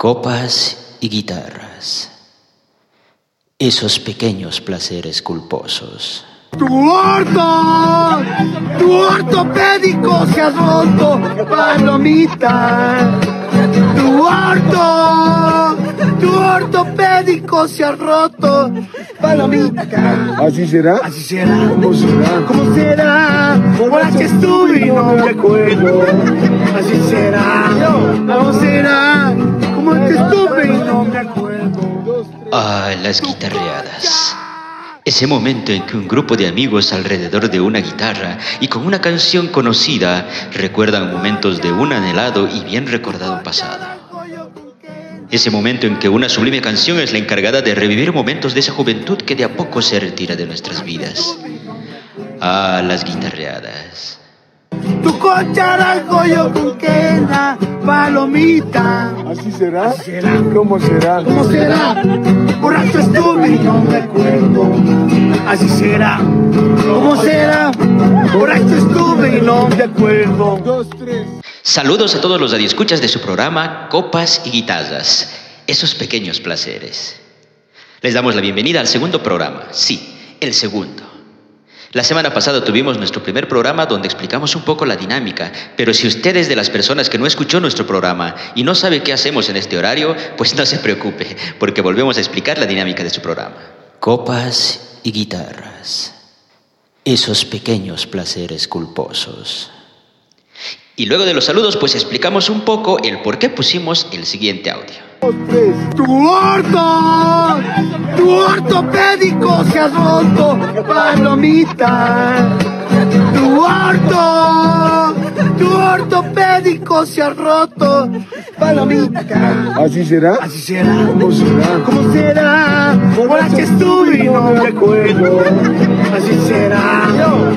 Copas y guitarras. Esos pequeños placeres culposos. ¡Tu orto! ¡Tu ortopédico se ha roto! ¡Palomita! ¡Tu orto! ¡Tu ortopédico se ha roto! ¡Palomita! ¿Así será? Así será. ¿Cómo será? ¿Cómo será? Borracha estuve y no me acuerdo. Así será. ¿Cómo será? ¿Cómo te estuve no me acuerdo? Ah, las guitarreadas. Ese momento en que un grupo de amigos alrededor de una guitarra y con una canción conocida recuerdan momentos de un anhelado y bien recordado pasado. Ese momento en que una sublime canción es la encargada de revivir momentos de esa juventud que de a poco se retira de nuestras vidas. Ah, las guitarreadas. Tu cocharaco yo con quena, palomita. ¿Así será? Así será. ¿Cómo será? ¿Cómo será? Borracho estuve y no me acuerdo. Así será. ¿Cómo será? Borracho estuve y no me acuerdo. Dos, tres. Saludos a todos los radioescuchas de su programa Copas y Guitarras, esos pequeños placeres. Les damos la bienvenida al segundo programa, sí, el segundo. La semana pasada tuvimos nuestro primer programa donde explicamos un poco la dinámica, pero si usted es de las personas que no escuchó nuestro programa y no sabe qué hacemos en este horario, pues no se preocupe, porque volvemos a explicar la dinámica de su programa. Copas y guitarras, esos pequeños placeres culposos. Y luego de los saludos, pues explicamos un poco el por qué pusimos el siguiente audio. Tres. Tu orto, tu ortopédico se ha roto, palomita. Tu orto, tu ortopédico se ha roto, palomita. ¿Así será? Así será. ¿Cómo será? ¿Cómo será? Borracha estuve y no me acuerdo. Así será.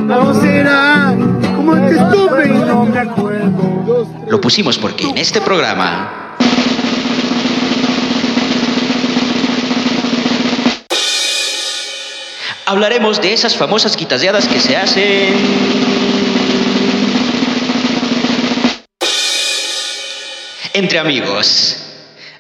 ¿Cómo será? ¿Cómo te estuve y no me acuerdo? Lo pusimos porque en este programa hablaremos de esas famosas guitarreadas que se hacen entre amigos.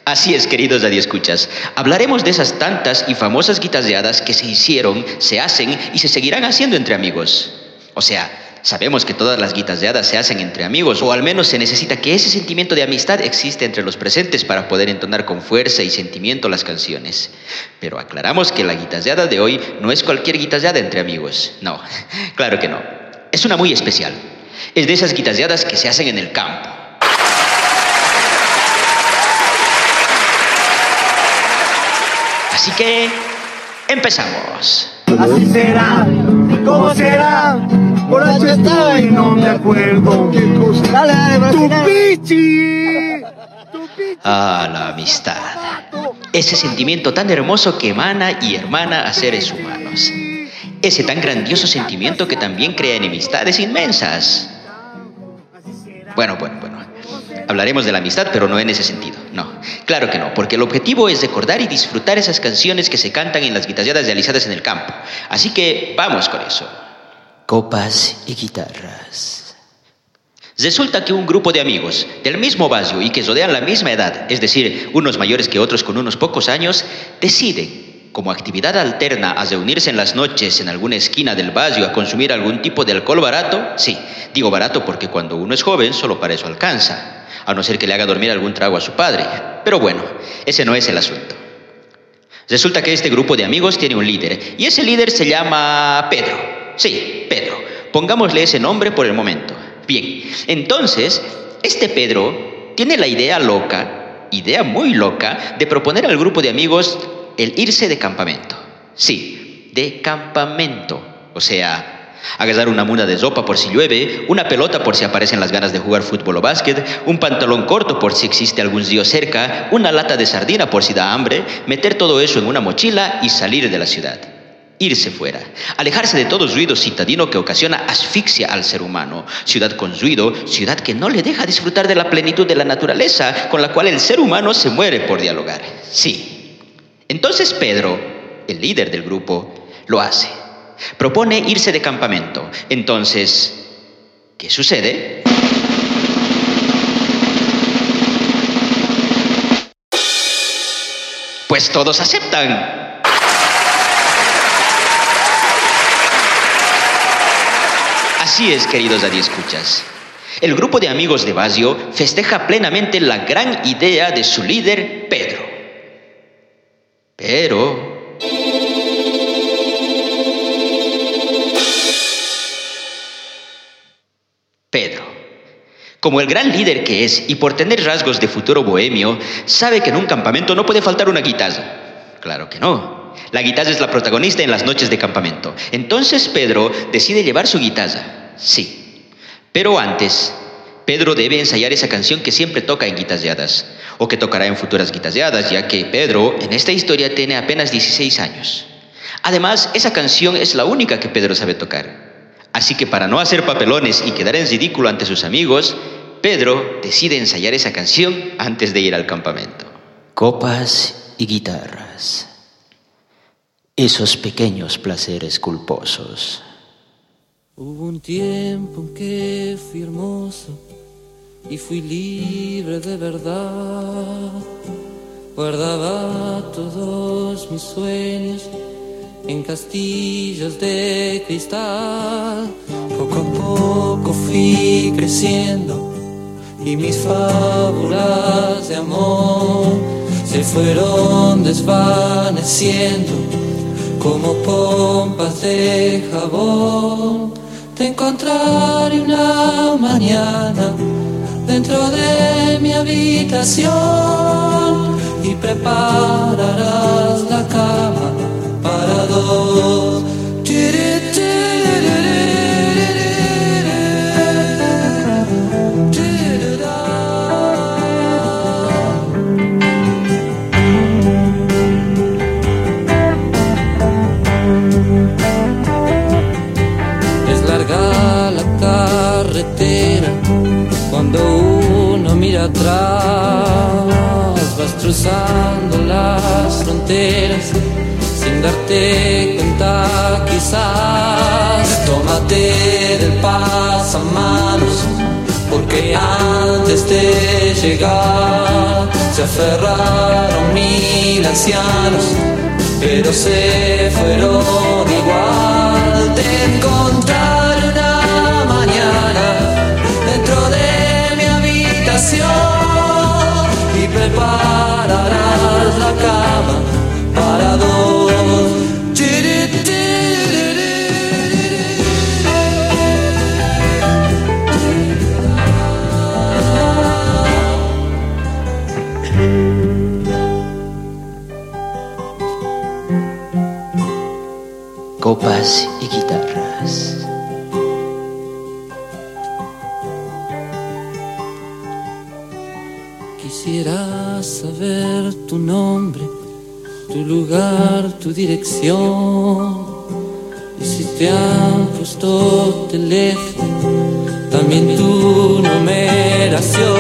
Así es, queridos radioescuchas. Hablaremos de esas tantas y famosas guitarreadas que se hicieron, se hacen y se seguirán haciendo entre amigos. O sea, sabemos que todas las guitarreadas se hacen entre amigos, o al menos se necesita que ese sentimiento de amistad existe entre los presentes para poder entonar con fuerza y sentimiento las canciones. Pero aclaramos que la guitarreada de hoy no es cualquier guitarreada entre amigos. No, claro que no. Es una muy especial. Es de esas guitarreadas que se hacen en el campo. Así que empezamos. Así será, ¿cómo será? Borracho estaba y no me acuerdo. ¿Qué cosa? Dale, dale, tu pichi. Tu pichi. Ah, la amistad. Ese sentimiento tan hermoso que emana y hermana a seres humanos. Ese tan grandioso sentimiento que también crea enemistades inmensas. Bueno, bueno, bueno. Hablaremos de la amistad, pero no en ese sentido. No, claro que no, porque el objetivo es recordar y disfrutar esas canciones que se cantan en las guitarreadas realizadas en el campo. Así que vamos con eso. Copas y guitarras. Resulta que un grupo de amigos del mismo barrio y que rodean la misma edad, es decir, unos mayores que otros con unos pocos años, deciden, como actividad alterna a reunirse en las noches en alguna esquina del barrio a consumir algún tipo de alcohol barato. Sí, digo barato porque cuando uno es joven solo para eso alcanza, a no ser que le haga dormir algún trago a su padre. Pero bueno, ese no es el asunto. Resulta que este grupo de amigos tiene un líder y ese líder se llama Pedro. Sí, Pedro. Pongámosle ese nombre por el momento. Bien, entonces, este Pedro tiene la idea loca, idea muy loca, de proponer al grupo de amigos el irse de campamento. Sí, de campamento. O sea, agarrar una muna de sopa por si llueve, una pelota por si aparecen las ganas de jugar fútbol o básquet, un pantalón corto por si existe algún río cerca, una lata de sardina por si da hambre, meter todo eso en una mochila y salir de la ciudad. Irse fuera, alejarse de todo ruido citadino que ocasiona asfixia al ser humano, ciudad con ruido, ciudad que no le deja disfrutar de la plenitud de la naturaleza con la cual el ser humano se muere por dialogar. Sí. Entonces Pedro, el líder del grupo, lo hace. Propone irse de campamento. Entonces, ¿qué sucede? pues todos aceptan. Así es, queridos escuchas. El grupo de amigos de Basio festeja plenamente la gran idea de su líder, Pedro. Pero... Pedro, como el gran líder que es y por tener rasgos de futuro bohemio, sabe que en un campamento no puede faltar una guitarra. Claro que no. La guitarra es la protagonista en las noches de campamento. Entonces Pedro decide llevar su guitarra. Sí. Pero antes, Pedro debe ensayar esa canción que siempre toca en guitarreadas, o que tocará en futuras guitarreadas, ya que Pedro en esta historia tiene apenas 16 años. Además, esa canción es la única que Pedro sabe tocar. Así que para no hacer papelones y quedar en ridículo ante sus amigos, Pedro decide ensayar esa canción antes de ir al campamento. Copas y guitarras. Esos pequeños placeres culposos. Hubo un tiempo en que fui hermoso y fui libre de verdad. Guardaba todos mis sueños en castillos de cristal. Poco a poco fui creciendo y mis fábulas de amor se fueron desvaneciendo como pompas de jabón. Te encontraré una mañana dentro de mi habitación y prepararás la cama para dos. Vas cruzando las fronteras sin darte cuenta quizás. Tómate del pasamanos, porque antes de llegar se aferraron mil ancianos, pero se fueron igual. Te encontraré una mañana dentro de mi habitación prepararás la cama para dos. Copas tu lugar, tu dirección. Y si te han puesto teléfono, también tu numeración.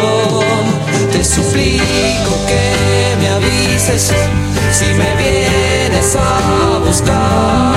Te suplico que me avises si me vienes a buscar.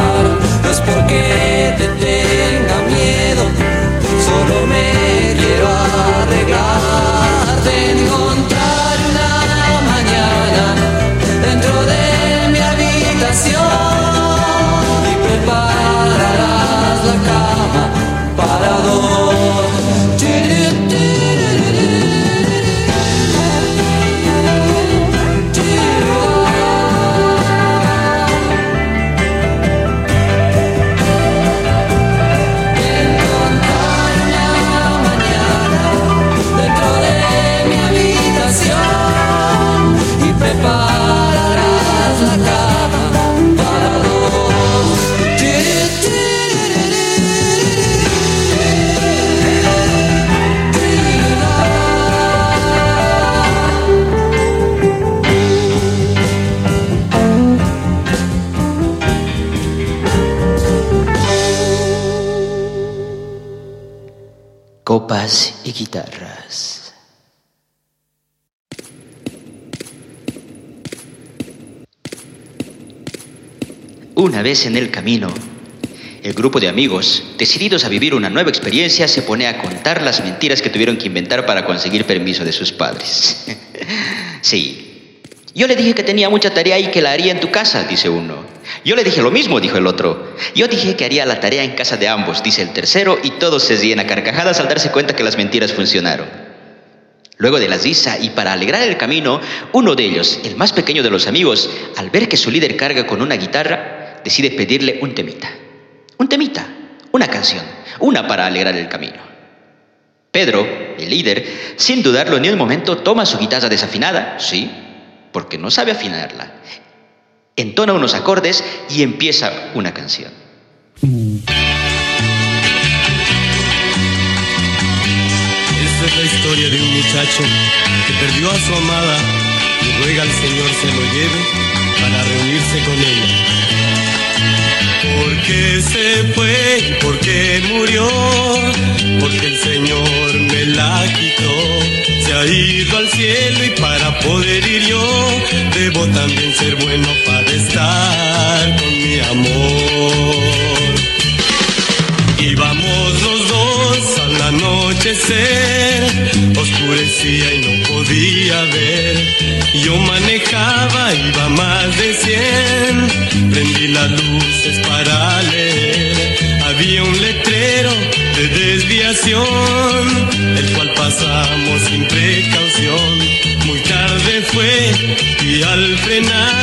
Una vez en el camino, el grupo de amigos, decididos a vivir una nueva experiencia, se pone a contar las mentiras que tuvieron que inventar para conseguir permiso de sus padres. sí, Yo le dije que tenía mucha tarea y que la haría en tu casa, dice uno. Yo le dije lo mismo, dijo el otro. Yo dije que haría la tarea en casa de ambos, dice el tercero, y todos se ríen a carcajadas al darse cuenta que las mentiras funcionaron. Luego de la risa y para alegrar el camino, uno de ellos, el más pequeño de los amigos, al ver que su líder carga con una guitarra, decide pedirle un temita. Un temita, una canción, una para alegrar el camino. Pedro, el líder, sin dudarlo ni un momento, toma su guitarra desafinada, sí, porque no sabe afinarla. Entona unos acordes y empieza una canción. Esta es la historia de un muchacho que perdió a su amada y ruega al Señor se lo lleve para reunirse con ella. ¿Por qué se fue? ¿Por qué murió? Porque el Señor me la quitó. Se ha ido al cielo y para poder ir yo debo también ser bueno para estar luces para leer. Había un letrero de desviación, el cual pasamos sin precaución. Muy tarde fue y al frenar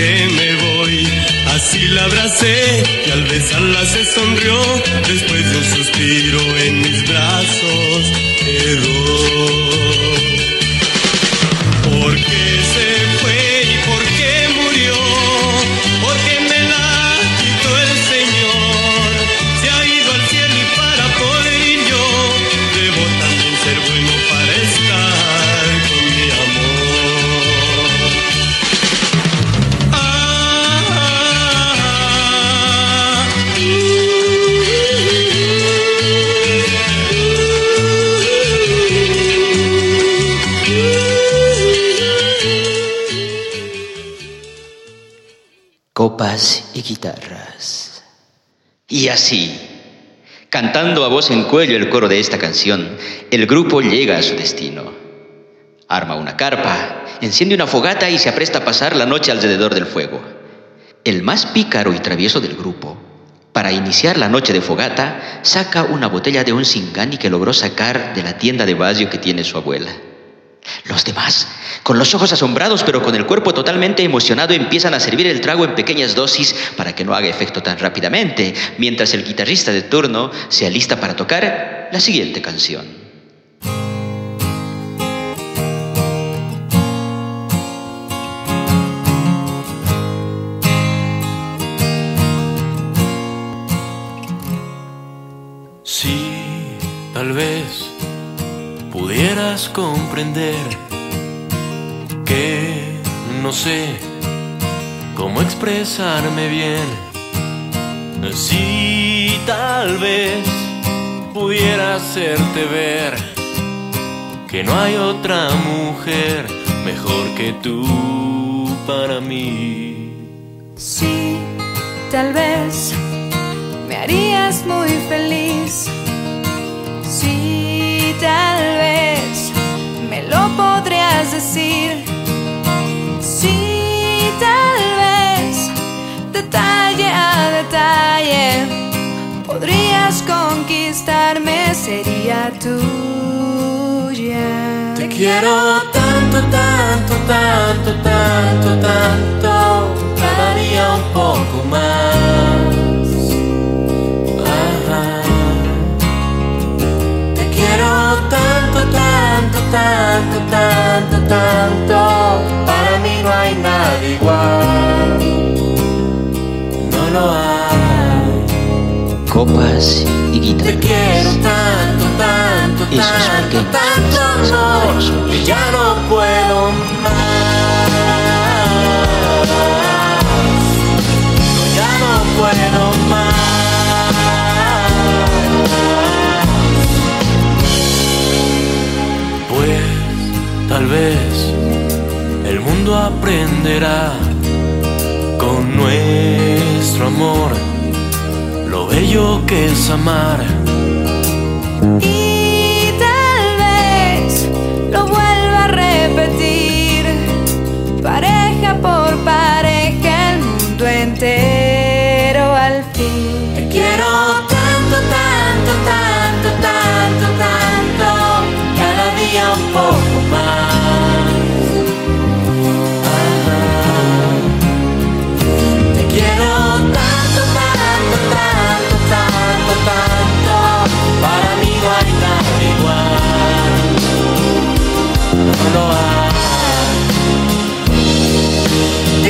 porque me voy. Así la abracé y al besarla se sonrió, después de un suspiro en mis brazos y guitarras. Y así, cantando a voz en cuello el coro de esta canción, el grupo llega a su destino. Arma una carpa, enciende una fogata y se apresta a pasar la noche alrededor del fuego. El más pícaro y travieso del grupo, para iniciar la noche de fogata, saca una botella de un singani que logró sacar de la tienda de vacío que tiene su abuela. Los demás, con los ojos asombrados pero con el cuerpo totalmente emocionado, empiezan a servir el trago en pequeñas dosis para que no haga efecto tan rápidamente, mientras el guitarrista de turno se alista para tocar la siguiente canción. Comprender que no sé cómo expresarme bien. Si tal vez pudiera hacerte ver que no hay otra mujer mejor que tú para mí. Sí, tal vez me harías muy feliz. Sí, tal vez lo podrías decir. Sí, tal vez detalle a detalle podrías conquistarme, sería tuya. Te quiero tanto, tanto, tanto, tanto, tanto, tanto, para mí no hay nada igual. No lo hay. Copas y guitarras. Te quiero tanto, tanto, tanto, es tanto amor, que ya no puedo más. Vez el mundo aprenderá con nuestro amor lo bello que es amar.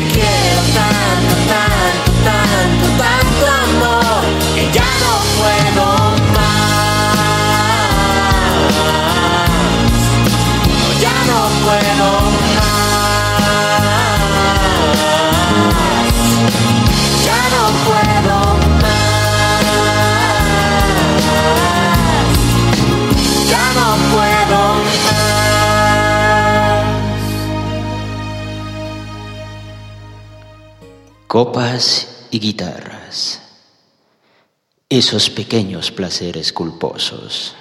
Te Copas y guitarras. Esos pequeños placeres culposos.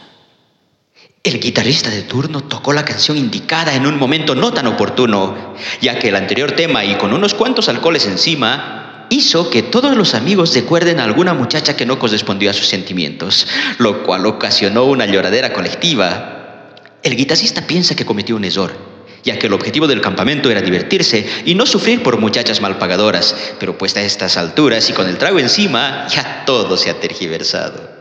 El guitarrista de turno tocó la canción indicada en un momento no tan oportuno, ya que el anterior tema y con unos cuantos alcoholes encima hizo que todos los amigos recuerden a alguna muchacha que no correspondió a sus sentimientos, lo cual ocasionó una lloradera colectiva. El guitarrista piensa que cometió un error, ya que el objetivo del campamento era divertirse y no sufrir por muchachas malpagadoras, pero puesta a estas alturas y con el trago encima, ya todo se ha tergiversado.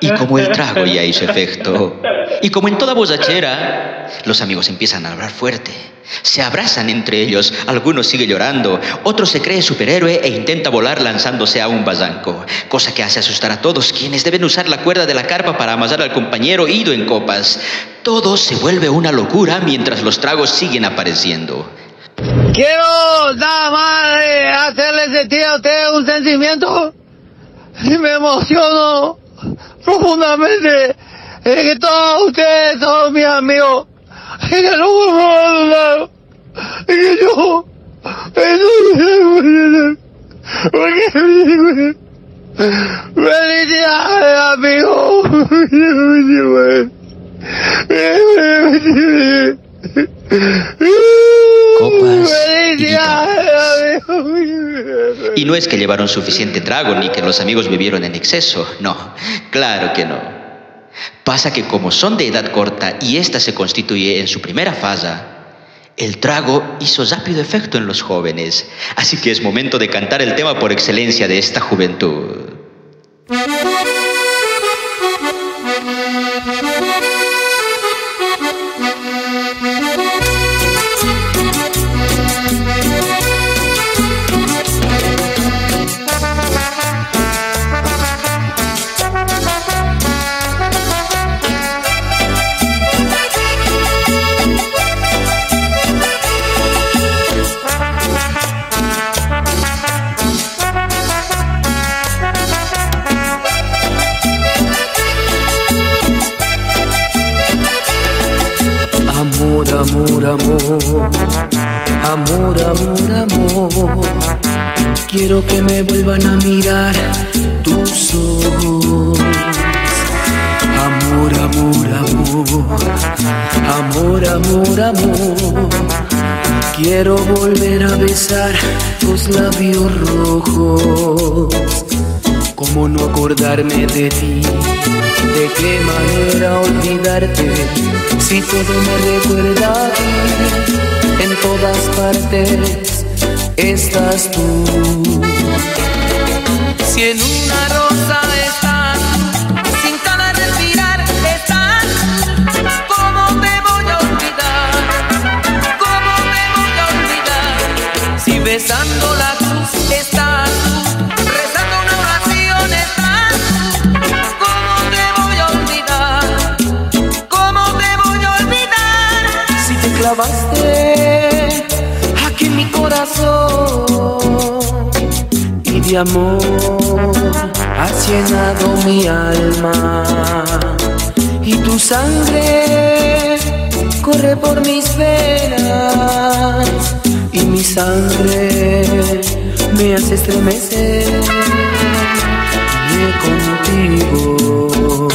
Y como el trago ya hizo efecto, y como en toda borrachera, los amigos empiezan a hablar fuerte. Se abrazan entre ellos, algunos sigue llorando, otro se cree superhéroe e intenta volar lanzándose a un barranco, cosa que hace asustar a todos quienes deben usar la cuerda de la carpa para amasar al compañero ido en copas. Todo se vuelve una locura mientras los tragos siguen apareciendo. Quiero eh, hacerle sentir a usted un sentimiento. Y me emociono profundamente de que todos ustedes son mis amigos y que no y que yo porque felicidades amigos Copas y. Y no es que llevaron suficiente trago ni que los amigos bebieron en exceso, no, claro que no. Pasa que como son de edad corta y ésta se constituye en su primera fase, el trago hizo rápido efecto en los jóvenes, así que es momento de cantar el tema por excelencia de esta juventud. Amor, amor, amor, amor, amor. Quiero que me vuelvan a mirar tus ojos. Amor, amor, amor, amor, amor, amor. Quiero volver a besar tus labios rojos. ¿Cómo no acordarme de ti? ¿De qué manera olvidarte? Si todo me recuerda a ti, en todas partes estás tú. Si en una rosa estás, sin ganas respirar estás, ¿cómo te voy a olvidar? ¿Cómo te voy a olvidar? Si besando la clavaste aquí en mi corazón. Y de amor has llenado mi alma. Y tu sangre corre por mis venas. Y mi sangre me hace estremecer. Contigo.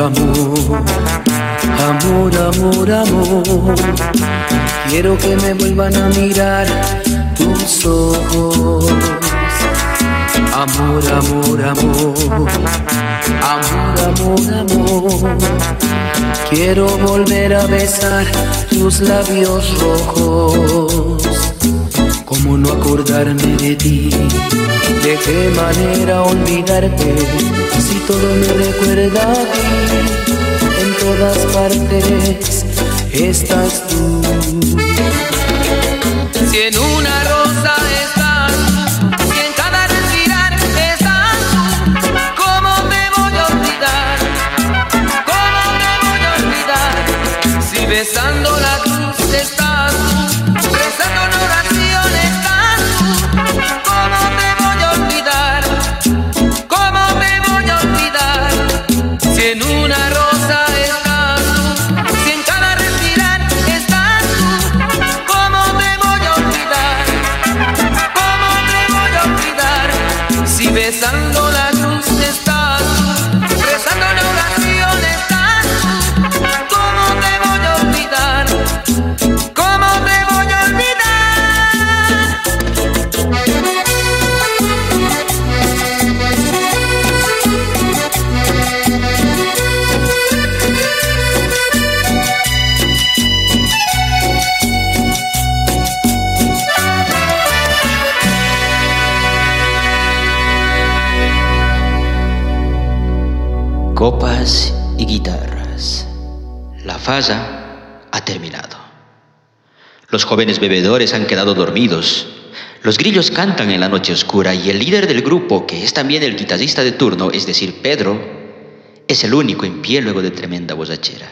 Amor, amor, amor, amor. Quiero que me vuelvan a mirar tus ojos. Amor, amor, amor, amor, amor, amor. Quiero volver a besar tus labios rojos. ¿Cómo no acordarme de ti? ¿De qué manera olvidarte? Si todo me recuerda a ti, en todas partes estás tú. Terminado. Los jóvenes bebedores han quedado dormidos. Los grillos cantan en la noche oscura y el líder del grupo, que es también el guitarrista de turno, es decir, Pedro, es el único en pie luego de tremenda borrachera.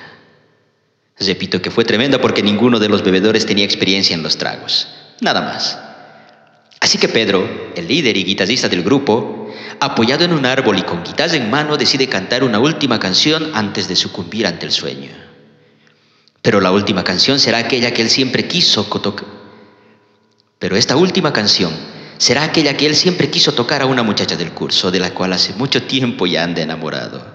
Repito que fue tremenda porque ninguno de los bebedores tenía experiencia en los tragos. Nada más. Así que Pedro, el líder y guitarrista del grupo, apoyado en un árbol y con guitarra en mano, decide cantar una última canción antes de sucumbir ante el sueño. Pero la última canción será aquella que él siempre quiso tocar. Pero esta última canción será aquella que él siempre quiso tocar a una muchacha del curso, de la cual hace mucho tiempo ya anda enamorado.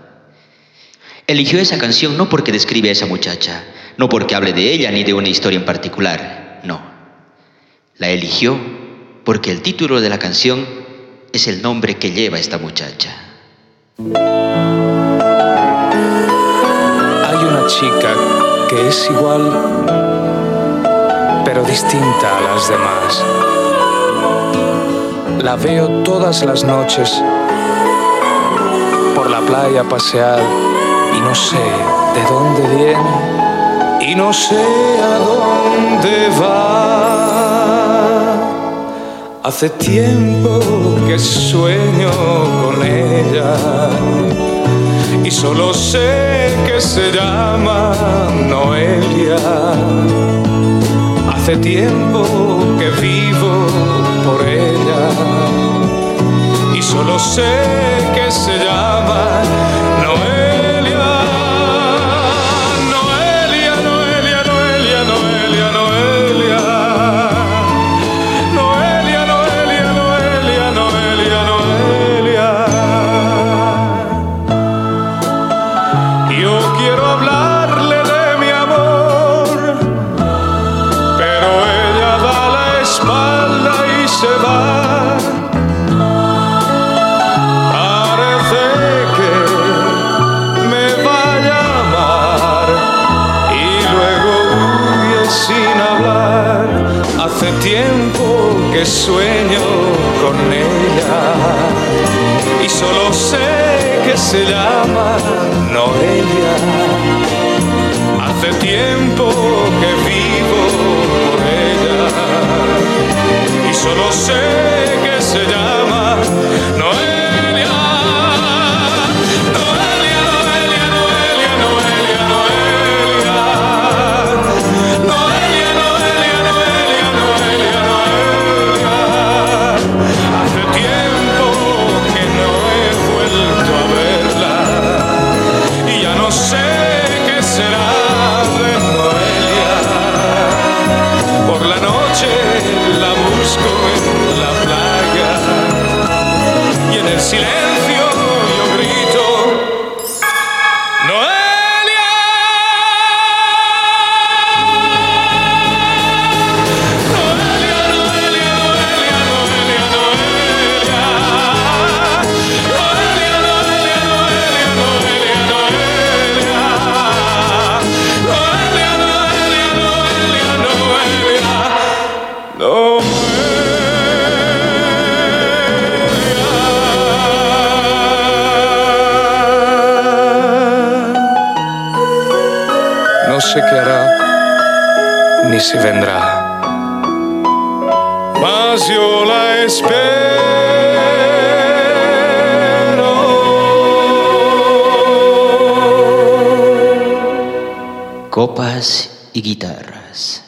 Eligió esa canción no porque describe a esa muchacha, no porque hable de ella ni de una historia en particular, no. La eligió porque el título de la canción es el nombre que lleva esta muchacha. Hay una chica que es igual, pero distinta a las demás. La veo todas las noches por la playa pasear y no sé de dónde viene y no sé a dónde va. Hace tiempo que sueño con ella y solo sé que se llama Noelia. Hace tiempo que vivo por ella y solo sé que se llama sueño con ella y solo sé que se llama Noelia. Hace tiempo que vivo por ella y solo sé si vendrá. Mas yo la espero. Copas y guitarras.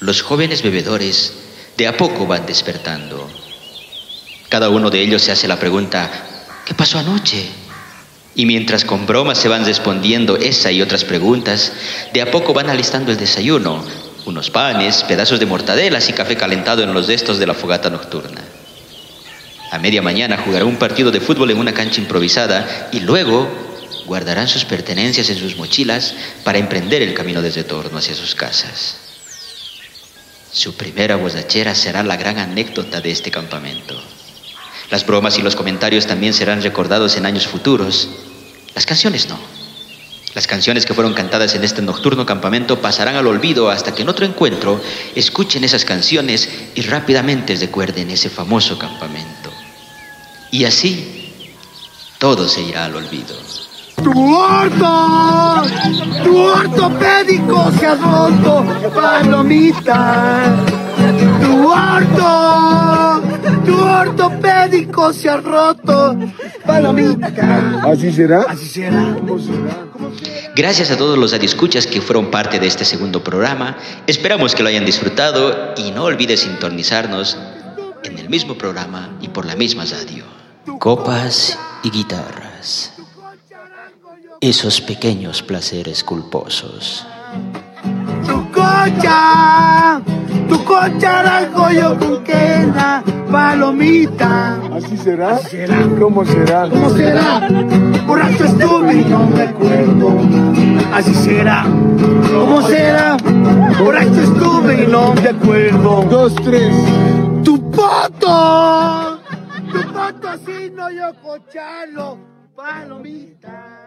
Los jóvenes bebedores de a poco van despertando. Cada uno de ellos se hace la pregunta, ¿qué pasó anoche? Y mientras con bromas se van respondiendo esa y otras preguntas, de a poco van alistando el desayuno, unos panes, pedazos de mortadelas y café calentado en los destos de la fogata nocturna. A media mañana jugarán un partido de fútbol en una cancha improvisada y luego guardarán sus pertenencias en sus mochilas para emprender el camino de retorno hacia sus casas. Su primera borrachera será la gran anécdota de este campamento. Las bromas y los comentarios también serán recordados en años futuros. Las canciones no. Las canciones que fueron cantadas en este nocturno campamento pasarán al olvido hasta que en otro encuentro escuchen esas canciones y rápidamente recuerden ese famoso campamento. Y así, todo se irá al olvido. ¡Tu orto! ¡Tu ortopédico se ha roto! ¡Palomita! ¡Tu orto! ¡Tu ortopédico se ha roto! ¡Palomita! ¿Así será? Así será. Gracias a todos los radioescuchas que fueron parte de este segundo programa. Esperamos que lo hayan disfrutado y no olvides sintonizarnos en el mismo programa y por la misma radio. Copas y guitarras. Esos pequeños placeres culposos. Tu cocha, tu cocha la yo con quena, palomita. ¿Así será? Así será. ¿Cómo será? ¿Cómo será? Borracho estuve y no recuerdo. Así será. ¿Cómo será? Borracho estuve y no recuerdo. Dos, tres. Tu poto, tu poto así no yo cochalo, palomita.